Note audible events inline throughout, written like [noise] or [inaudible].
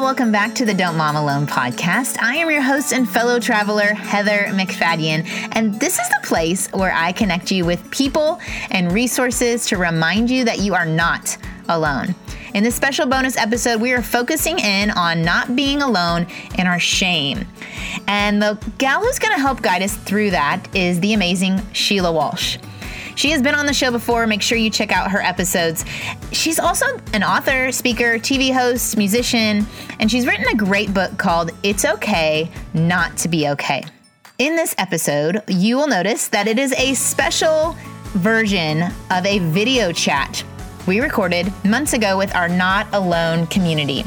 y'all. Welcome back to the Don't Mom Alone podcast. I am your host and fellow traveler, Heather MacFadyen, and this is the place where I connect you with people and resources to remind you that you are not alone. In this special bonus episode, we are focusing in on not being alone in our shame. And the gal who's going to help guide us through that is the amazing Sheila Walsh. She has been on the show before. Make sure you check out her episodes. She's also an author, speaker, TV host, musician, and she's written a great book called It's Okay Not to Be Okay. In this episode, you will notice that it is a special version of a video chat we recorded months ago with our Not Alone community.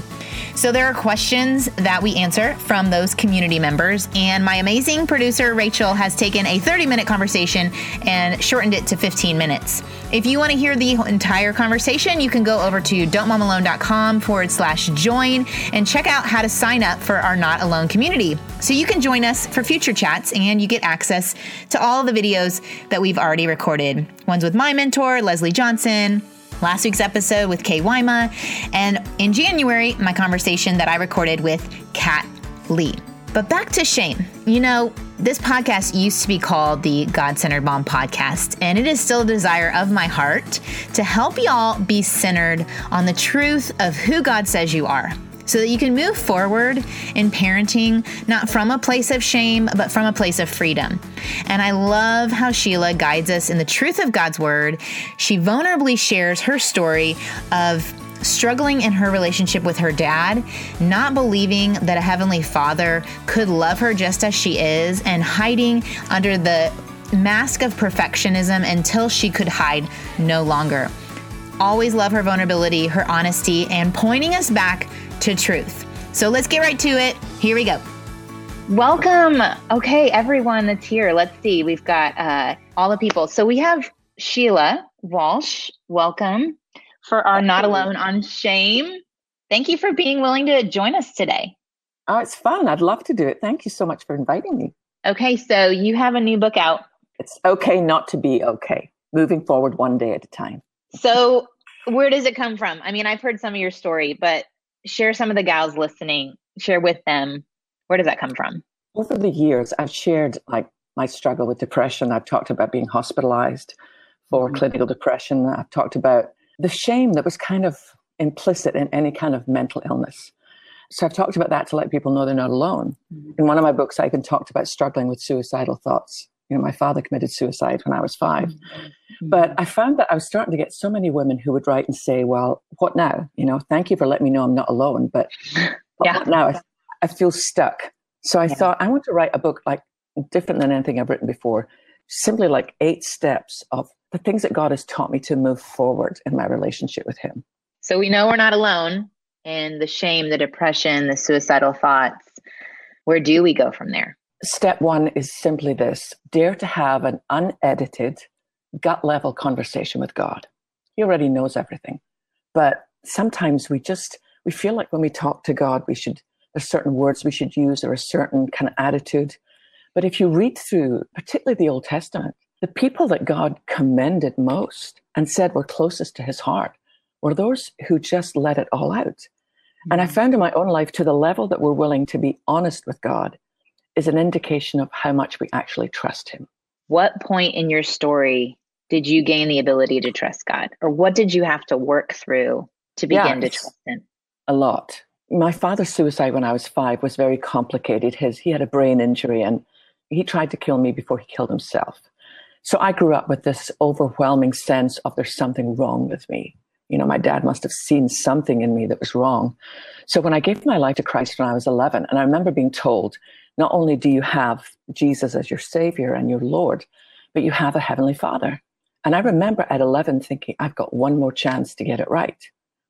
So there are questions that we answer from those community members, and my amazing producer Rachel has taken a 30 minute conversation and shortened it to 15 minutes. If you want to hear the entire conversation, you can go over to don'tmomalone.com forward slash join and check out how to sign up for our Not Alone community. So you can join us for future chats and you get access to all the videos that we've already recorded. Ones with my mentor, Leslie Johnson, last week's episode with Kay Wyma, and in January, my conversation that I recorded with Kat Lee. But back to shame. You know, this podcast used to be called the God Centered Mom Podcast, and it is still a desire of my heart to help y'all be centered on the truth of who God says you are so that you can move forward in parenting, not from a place of shame, but from a place of freedom. And I love how Sheila guides us in the truth of God's word. She vulnerably shares her story of struggling in her relationship with her dad, not believing that a heavenly father could love her just as she is, and hiding under the mask of perfectionism until she could hide no longer. Always love her vulnerability, her honesty, and pointing us back to truth. So let's get right to it. Here we go. Welcome. Okay, everyone that's here. Let's see. We've got uh, all the people. So we have Sheila Walsh. Welcome for our Not Alone on Shame. Thank you for being willing to join us today. Oh, it's fun. I'd love to do it. Thank you so much for inviting me. Okay, so you have a new book out. It's okay not to be okay. Moving forward one day at a time. So, where does it come from? I mean, I've heard some of your story, but share some of the gals listening, share with them. Where does that come from? Over the years, I've shared like my struggle with depression. I've talked about being hospitalized for mm-hmm. clinical depression. I've talked about the shame that was kind of implicit in any kind of mental illness. So I've talked about that to let people know they're not alone. Mm-hmm. In one of my books, I even talked about struggling with suicidal thoughts. You know, my father committed suicide when I was 5 mm-hmm. But I found that I was starting to get so many women who would write and say, Well, what now? You know, thank you for letting me know I'm not alone, but [laughs] yeah. now? I, I, feel stuck. So I yeah. thought, I want to write a book like different than anything I've written before, simply like eight steps of the things that God has taught me to move forward in my relationship with Him. So we know we're not alone in the shame, the depression, the suicidal thoughts. Where do we go from there? Step one is simply this dare to have an unedited, gut level conversation with God. He already knows everything. But sometimes we just, we feel like when we talk to God, we should, there's certain words we should use or a certain kind of attitude. But if you read through, particularly the Old Testament, the people that God commended most and said were closest to his heart were those who just let it all out. And I mm-hmm. found in my own life to the level that we're willing to be honest with God is an indication of how much we actually trust Him. What point in your story did you gain the ability to trust God? Or what did you have to work through to begin yeah, to trust Him? A lot. My father's suicide when I was five was very complicated. His he had a brain injury and he tried to kill me before he killed himself. So I grew up with this overwhelming sense of there's something wrong with me. You know, my dad must have seen something in me that was wrong. So when I gave my life to Christ when I was 11, and I remember being told, not only do you have Jesus as your Savior and your Lord, but you have a Heavenly Father. And I remember at 11 thinking, I've got one more chance to get it right.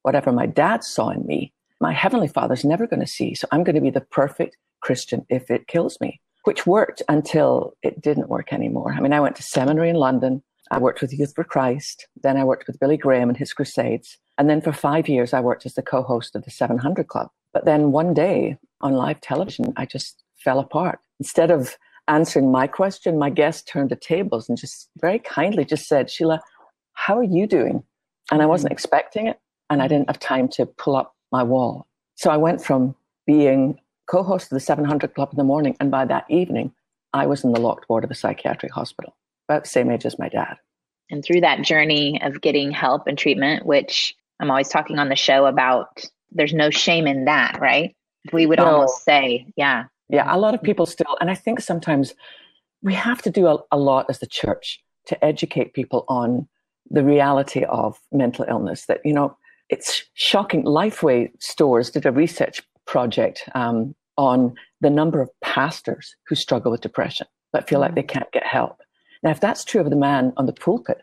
Whatever my dad saw in me, my Heavenly Father's never going to see. So I'm going to be the perfect Christian if it kills me, which worked until it didn't work anymore. I mean, I went to seminary in London. I worked with Youth for Christ. Then I worked with Billy Graham and his crusades. And then for five years, I worked as the co host of the 700 Club. But then one day on live television, I just fell apart. Instead of answering my question, my guest turned the tables and just very kindly just said, Sheila, how are you doing? And I wasn't mm-hmm. expecting it. And I didn't have time to pull up my wall. So I went from being co host of the 700 Club in the morning, and by that evening, I was in the locked ward of a psychiatric hospital, about the same age as my dad. And through that journey of getting help and treatment, which I'm always talking on the show about, there's no shame in that, right? We would no. almost say, yeah. Yeah, a lot of people still, and I think sometimes we have to do a, a lot as the church to educate people on the reality of mental illness. That, you know, it's shocking. Lifeway stores did a research project um, on the number of pastors who struggle with depression but feel mm. like they can't get help. Now, if that's true of the man on the pulpit,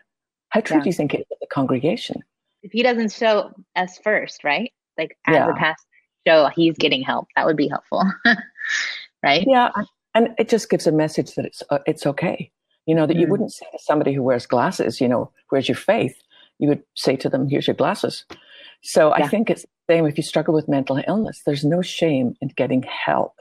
how true yeah. do you think it is of the congregation? If he doesn't show us first, right? Like as yeah. a pastor, show he's getting help. That would be helpful, [laughs] right? Yeah, and it just gives a message that it's uh, it's okay. You know that mm. you wouldn't say to somebody who wears glasses, you know, where's your faith? You would say to them, "Here's your glasses." So yeah. I think it's the same if you struggle with mental illness. There's no shame in getting help.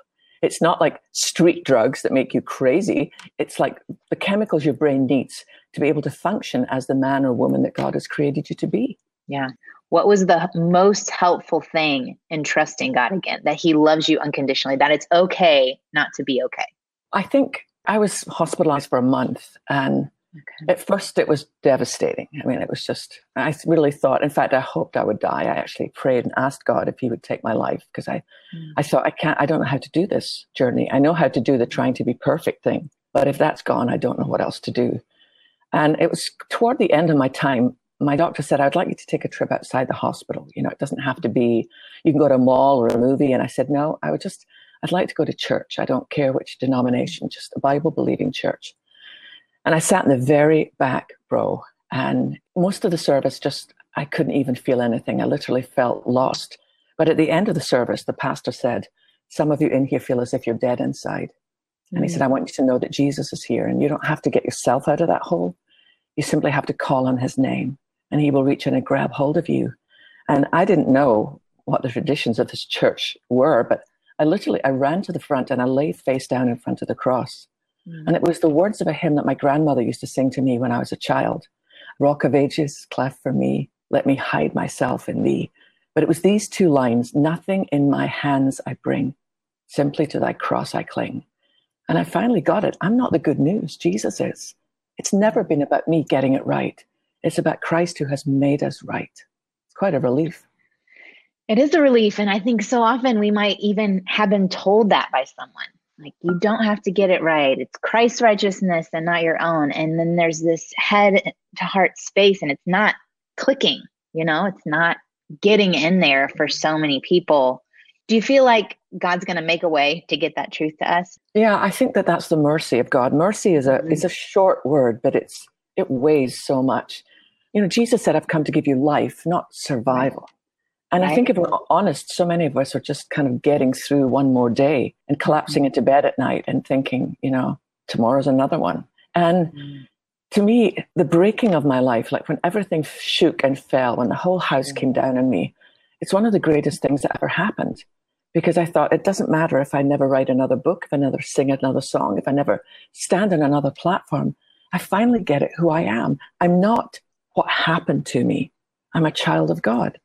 It's not like street drugs that make you crazy. It's like the chemicals your brain needs to be able to function as the man or woman that God has created you to be. Yeah. What was the most helpful thing in trusting God again? That He loves you unconditionally, that it's okay not to be okay? I think I was hospitalized for a month and Okay. At first, it was devastating. I mean, it was just, I really thought, in fact, I hoped I would die. I actually prayed and asked God if He would take my life because I, mm. I thought, I can't, I don't know how to do this journey. I know how to do the trying to be perfect thing, but if that's gone, I don't know what else to do. And it was toward the end of my time, my doctor said, I'd like you to take a trip outside the hospital. You know, it doesn't have to be, you can go to a mall or a movie. And I said, no, I would just, I'd like to go to church. I don't care which denomination, just a Bible believing church. And I sat in the very back row, and most of the service just, I couldn't even feel anything. I literally felt lost. But at the end of the service, the pastor said, Some of you in here feel as if you're dead inside. Mm-hmm. And he said, I want you to know that Jesus is here, and you don't have to get yourself out of that hole. You simply have to call on his name, and he will reach in and grab hold of you. And I didn't know what the traditions of this church were, but I literally I ran to the front and I lay face down in front of the cross. Mm. And it was the words of a hymn that my grandmother used to sing to me when I was a child Rock of ages, cleft for me, let me hide myself in thee. But it was these two lines Nothing in my hands I bring, simply to thy cross I cling. And I finally got it. I'm not the good news, Jesus is. It's never been about me getting it right. It's about Christ who has made us right. It's quite a relief. It is a relief. And I think so often we might even have been told that by someone like you don't have to get it right. It's Christ's righteousness and not your own. And then there's this head to heart space and it's not clicking, you know, it's not getting in there for so many people. Do you feel like God's going to make a way to get that truth to us? Yeah, I think that that's the mercy of God. Mercy is a mm-hmm. is a short word, but it's it weighs so much. You know, Jesus said, "I've come to give you life, not survival." And right. I think if we're honest, so many of us are just kind of getting through one more day and collapsing mm-hmm. into bed at night and thinking, you know, tomorrow's another one. And mm-hmm. to me, the breaking of my life, like when everything shook and fell, when the whole house mm-hmm. came down on me, it's one of the greatest things that ever happened. Because I thought it doesn't matter if I never write another book, if I never sing another song, if I never stand on another platform. I finally get it who I am. I'm not what happened to me. I'm a child of God.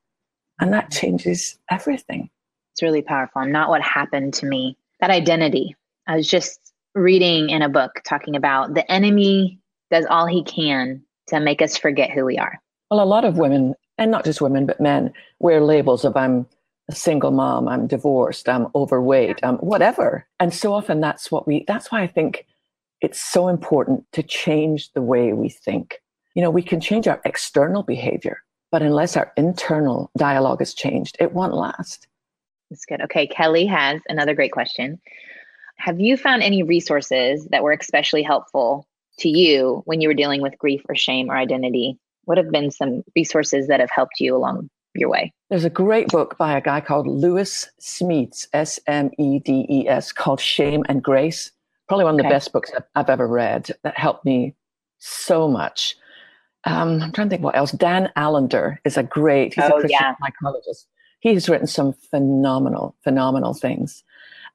And that mm-hmm. changes everything. It's really powerful. I'm not what happened to me. That identity. I was just reading in a book talking about the enemy does all he can to make us forget who we are. Well, a lot of women, and not just women, but men, wear labels of I'm a single mom, I'm divorced, I'm overweight, I'm whatever. And so often that's what we, that's why I think it's so important to change the way we think. You know, we can change our external behavior, but unless our internal dialogue is changed, it won't last. That's good. Okay. Kelly has another great question. Have you found any resources that were especially helpful to you when you were dealing with grief or shame or identity? What have been some resources that have helped you along your way? There's a great book by a guy called Lewis Smedes, S M E D E S, called Shame and Grace. Probably one of okay. the best books I've ever read that helped me so much um, I'm trying to think what else. Dan Allender is a great, he's oh, a Christian yeah. psychologist. He has written some phenomenal, phenomenal things.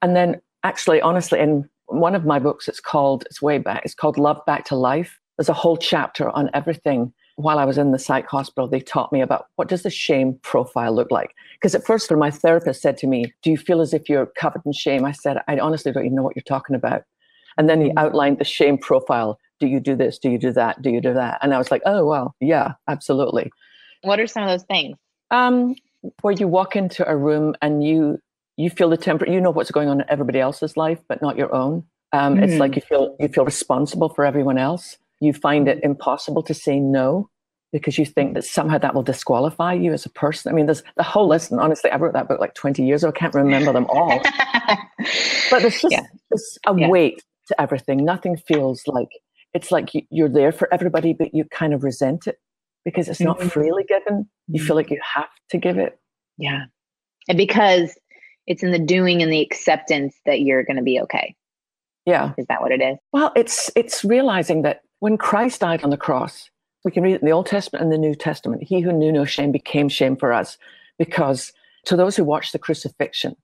And then actually, honestly, in one of my books, it's called, it's way back, it's called Loved Back to Life. There's a whole chapter on everything while I was in the psych hospital, they taught me about what does the shame profile look like? Because at first, when my therapist said to me, Do you feel as if you're covered in shame? I said, I honestly don't even know what you're talking about. And then he mm. outlined the shame profile. Do you do this? Do you do that? Do you do that? And I was like, oh, well, yeah, absolutely. What are some of those things? Um, where you walk into a room and you you feel the temper, you know what's going on in everybody else's life, but not your own. Um, mm. It's like mm. you feel you feel responsible for everyone else. You find it impossible to say no because you think that somehow that will disqualify you as a person. I mean, there's the whole list. And honestly, I wrote that book like 20 years ago. I can't remember them all. [laughs] but there's just yeah. a yeah. weight to everything. Nothing feels like it's like you're there for everybody, but you kind of resent it because it's not mm-hmm. freely given. You feel mm-hmm. like you have to give it. Yeah. And because it's in the doing and the acceptance that you're going to be okay. Yeah. Is that what it is? Well, it's it's realizing that when Christ died on the cross, we can read it in the Old Testament and the New Testament. He who knew no shame became shame for us because to those who watched the crucifixion,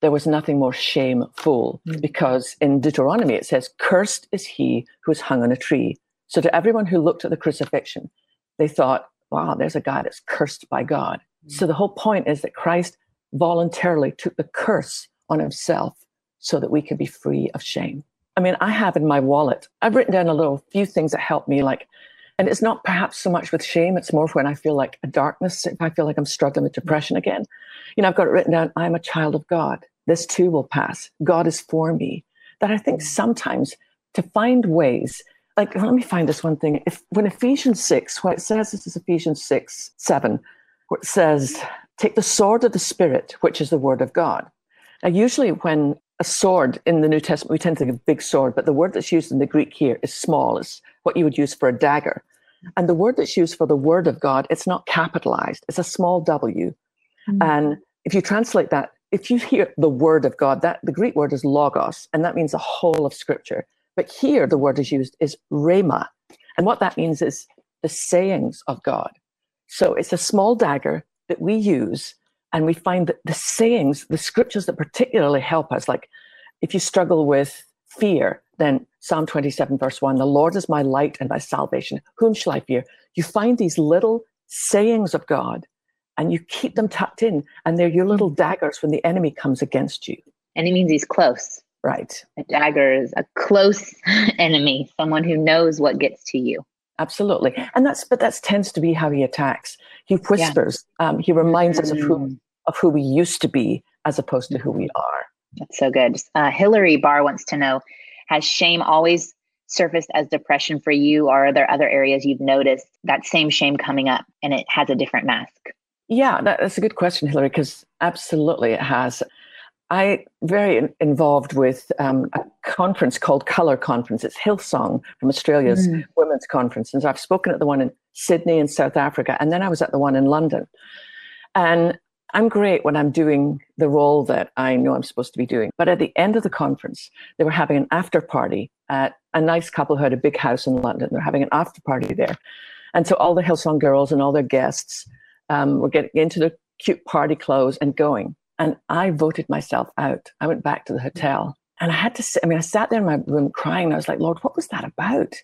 there was nothing more shameful mm. because in Deuteronomy it says, Cursed is he who is hung on a tree. So to everyone who looked at the crucifixion, they thought, wow, there's a guy that's cursed by God. Mm. So the whole point is that Christ voluntarily took the curse on himself so that we could be free of shame. I mean, I have in my wallet, I've written down a little few things that help me, like, and it's not perhaps so much with shame, it's more when I feel like a darkness, if I feel like I'm struggling with depression again. You know, I've got it written down, I'm a child of God. This too will pass. God is for me. That I think sometimes to find ways, like, let me find this one thing. If when Ephesians 6, what it says, this is Ephesians 6, 7, where it says, take the sword of the Spirit, which is the word of God. Now, usually when a sword in the New Testament, we tend to think of big sword, but the word that's used in the Greek here is small. It's what you would use for a dagger. And the word that's used for the word of God, it's not capitalized. It's a small W. Mm-hmm. And if you translate that, if you hear the word of God, that the Greek word is logos, and that means the whole of scripture. But here the word is used is rhema. And what that means is the sayings of God. So it's a small dagger that we use and we find that the sayings, the scriptures that particularly help us, like if you struggle with fear, then Psalm 27, verse 1, the Lord is my light and my salvation. Whom shall I fear? You find these little sayings of God and you keep them tucked in, and they're your little daggers when the enemy comes against you. And he means he's close. Right. A dagger is a close [laughs] enemy, someone who knows what gets to you. Absolutely. And that's, but that tends to be how he attacks. He whispers, yeah. um, he reminds mm-hmm. us of who, mm. of who we used to be as opposed to who we are. That's so good. Uh, Hillary Barr wants to know Has shame always surfaced as depression for you, or are there other areas you've noticed that same shame coming up and it has a different mask? Yeah, that's a good question, Hillary, because absolutely it has. I very involved with um, a conference called Color Conference. It's Hillsong from Australia's mm. women's conference, and so I've spoken at the one in Sydney in South Africa, and then I was at the one in London. And I'm great when I'm doing the role that I know I'm supposed to be doing. But at the end of the conference, they were having an after party at a nice couple who had a big house in London. They're having an after party there, and so all the Hillsong girls and all their guests um, were getting into the cute party clothes and going. And I voted myself out. I went back to the hotel and I had to sit, I mean, I sat there in my room crying. I was like, Lord, what was that about?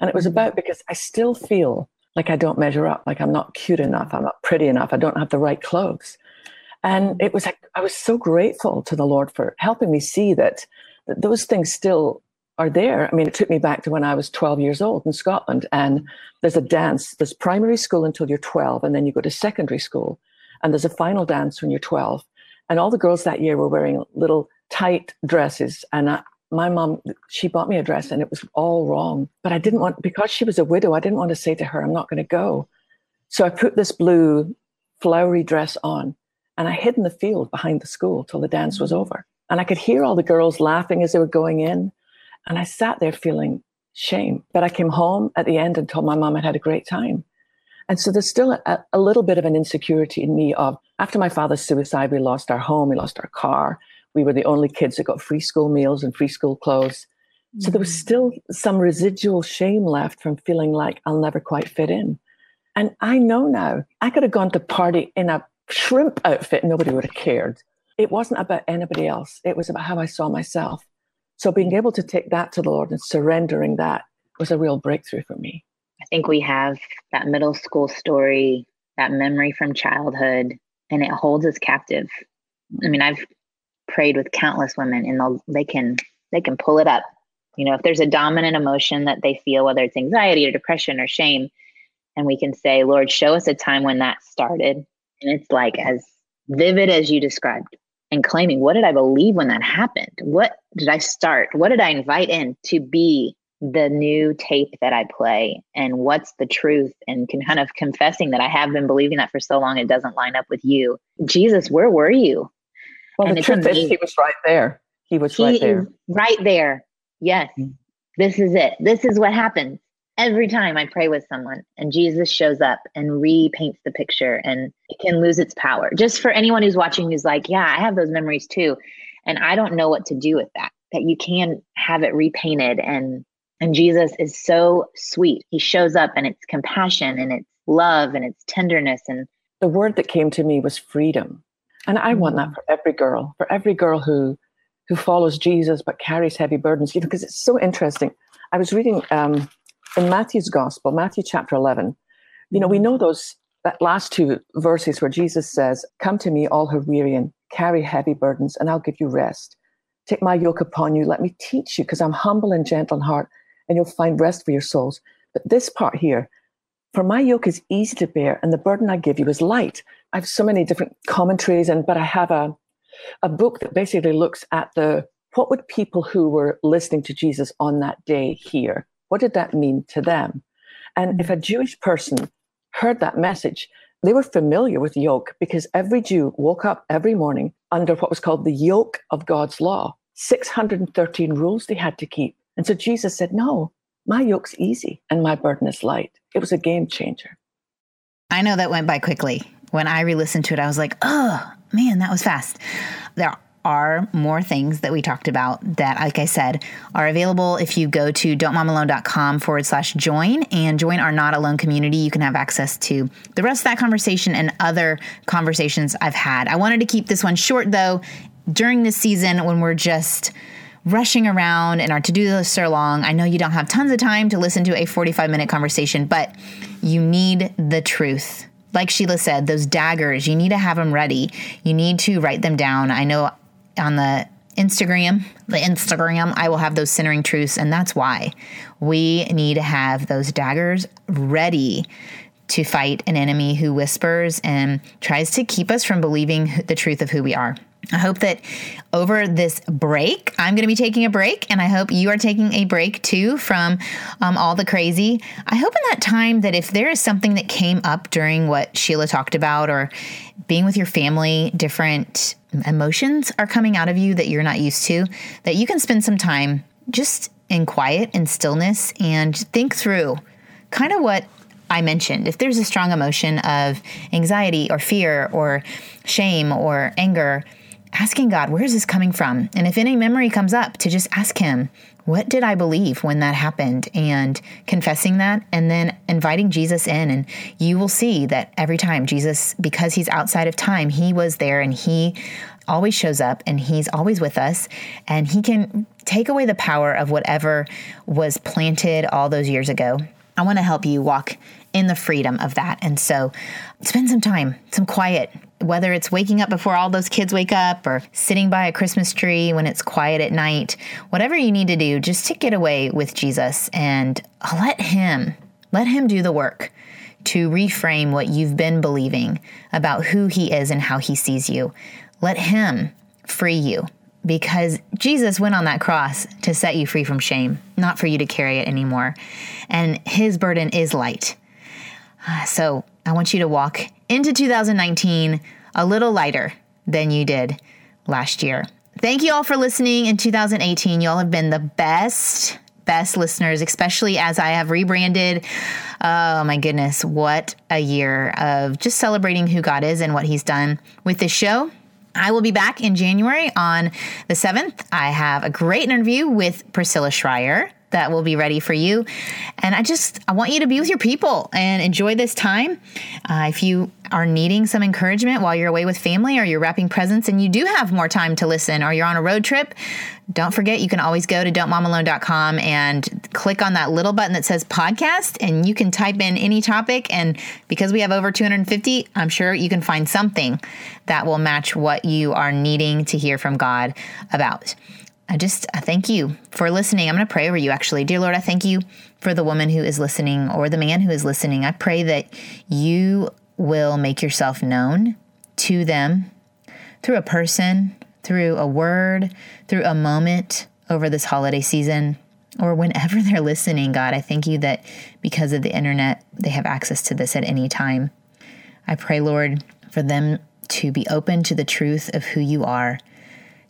And it was mm-hmm. about because I still feel like I don't measure up, like I'm not cute enough, I'm not pretty enough, I don't have the right clothes. And it was like, I was so grateful to the Lord for helping me see that, that those things still are there. I mean, it took me back to when I was 12 years old in Scotland. And there's a dance, there's primary school until you're 12, and then you go to secondary school. And there's a final dance when you're 12. And all the girls that year were wearing little tight dresses. And I, my mom, she bought me a dress and it was all wrong. But I didn't want, because she was a widow, I didn't want to say to her, I'm not going to go. So I put this blue flowery dress on and I hid in the field behind the school till the dance was over. And I could hear all the girls laughing as they were going in. And I sat there feeling shame. But I came home at the end and told my mom I'd had a great time. And so there's still a, a, little bit of an insecurity in me of after my father's suicide, we lost our home, we lost our car. We were the only kids that got free school meals and free school clothes. Mm-hmm. So there was mm. still some residual shame left from feeling like I'll never quite fit in. And I know now I could have gone to party in a shrimp outfit, nobody would have cared. It wasn't about anybody else. It was about how I saw myself. So being able to take that to the Lord and surrendering that was a real breakthrough for me. I think we have that middle school story, that memory from childhood, and it holds us captive. I mean, I've prayed with countless women and they can they can pull it up. You know, if there's a dominant emotion that they feel, whether it's anxiety or depression or shame, and we can say, Lord, show us a time when that started. And it's like as vivid as you described and claiming, what did I believe when that happened? What did I start? What did I invite in to be the new tape that I play? And what's the truth? And can kind of confessing that I have been believing that for so long, it doesn't line up with you. Jesus, where were you? Well, and the truth amazing. is, he was right there. He was he right there. Right there. Yes. Mm-hmm. This is it. This is what happens every time I pray with someone and Jesus shows up and repaints the picture and it can lose its power. Just for anyone who's watching who's like, yeah, I have those memories too. And I don't know what to do with that, that you can have it repainted and and Jesus is so sweet. He shows up and it's compassion and it's love and it's tenderness and the word that came to me was freedom. And I want that mm. for every girl, for every girl who who follows Jesus but carries heavy burdens. You know, because it's so interesting. I was reading um, in Matthew's gospel, Matthew chapter 11, you know, we mm-hmm. know those that last two verses where Jesus says, Come to me, all who are weary and carry heavy burdens, and I'll give you rest. Take my yoke upon you. Let me teach you, because I'm humble and gentle in heart, and you'll find rest for your souls. But this part here, for my yoke is easy to bear, and the burden I give you is light. I have so many different commentaries, and but I have a a book that basically looks at the what would people who were listening to Jesus on that day hear? What did that mean to them? And if a mm. Jewish person heard that message, they were familiar with yoke because every Jew woke up every morning under what was called the yoke of God's law 613 rules they had to keep. And so Jesus said, No, my yoke's easy and my burden is light. It was a game changer. I know that went by quickly. When I re listened to it, I was like, oh, man, that was fast. There are more things that we talked about that, like I said, are available if you go to don'tmomalone.com forward slash join and join our Not Alone community. You can have access to the rest of that conversation and other conversations I've had. I wanted to keep this one short though. During this season, when we're just rushing around and our to do lists are long, I know you don't have tons of time to listen to a 45 minute conversation, but you need the truth like Sheila said, those daggers, you need to have them ready. You need to write them down. I know on the Instagram, the Instagram, I will have those centering truths. And that's why we need to have those daggers ready to fight an enemy who whispers and tries to keep us from believing the truth of who we are. I hope that over this break, I'm going to be taking a break, and I hope you are taking a break too from um, all the crazy. I hope in that time that if there is something that came up during what Sheila talked about, or being with your family, different emotions are coming out of you that you're not used to, that you can spend some time just in quiet and stillness and think through kind of what I mentioned. If there's a strong emotion of anxiety or fear or shame or anger, asking God, where is this coming from? And if any memory comes up, to just ask Him, what did I believe when that happened? And confessing that, and then inviting Jesus in. And you will see that every time Jesus, because He's outside of time, He was there and He always shows up and He's always with us. And He can take away the power of whatever was planted all those years ago. I want to help you walk in the freedom of that. And so spend some time, some quiet, whether it's waking up before all those kids wake up or sitting by a Christmas tree when it's quiet at night, whatever you need to do, just to get away with Jesus and let Him, let Him do the work to reframe what you've been believing about who He is and how He sees you. Let Him free you because Jesus went on that cross to set you free from shame, not for you to carry it anymore. And His burden is light. Uh, so I want you to walk into 2019 a little lighter than you did last year. Thank you all for listening in 2018. You all have been the best, best listeners, especially as I have rebranded. Oh my goodness, what a year of just celebrating who God is and what He's done with this show. I will be back in January on the 7th. I have a great interview with Priscilla Shirer that will be ready for you. And I just I want you to be with your people and enjoy this time. Uh, if you are needing some encouragement while you're away with family or you're wrapping presents and you do have more time to listen or you're on a road trip, don't forget you can always go to don'tmomalone.com and click on that little button that says podcast and you can type in any topic and because we have over 250, I'm sure you can find something that will match what you are needing to hear from God about. I just I thank you for listening. I'm going to pray over you actually. Dear Lord, I thank you for the woman who is listening or the man who is listening. I pray that you will make yourself known to them through a person, through a word, through a moment over this holiday season or whenever [laughs] they're listening, God. I thank you that because of the internet, they have access to this at any time. I pray, Lord, for them to be open to the truth of who you are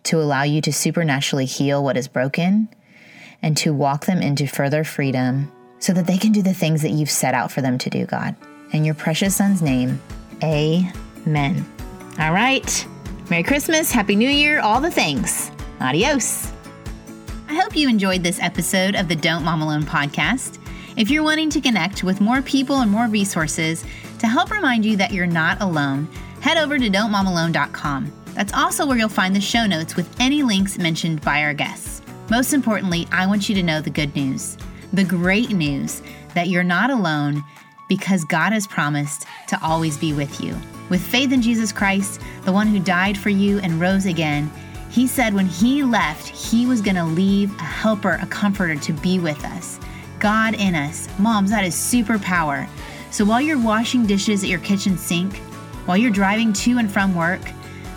to allow you to supernaturally heal what is broken and to walk them into further freedom so that they can do the things that you've set out for them to do, God. In your precious son's name, amen. All right. Merry Christmas, Happy New Year, all the things. Adios. I hope you enjoyed this episode of the Don't Mom Alone podcast. If you're wanting to connect with more people and more resources to help remind you that you're not alone, head over to don'tmomalone.com. That's also where you'll find the show notes with any links mentioned by our guests. Most importantly, I want you to know the good news the great news that you're not alone because God has promised to always be with you. With faith in Jesus Christ, the one who died for you and rose again, he said when he left, he was going to leave a helper, a comforter to be with us. God in us. Moms, that is superpower. So while you're washing dishes at your kitchen sink, while you're driving to and from work,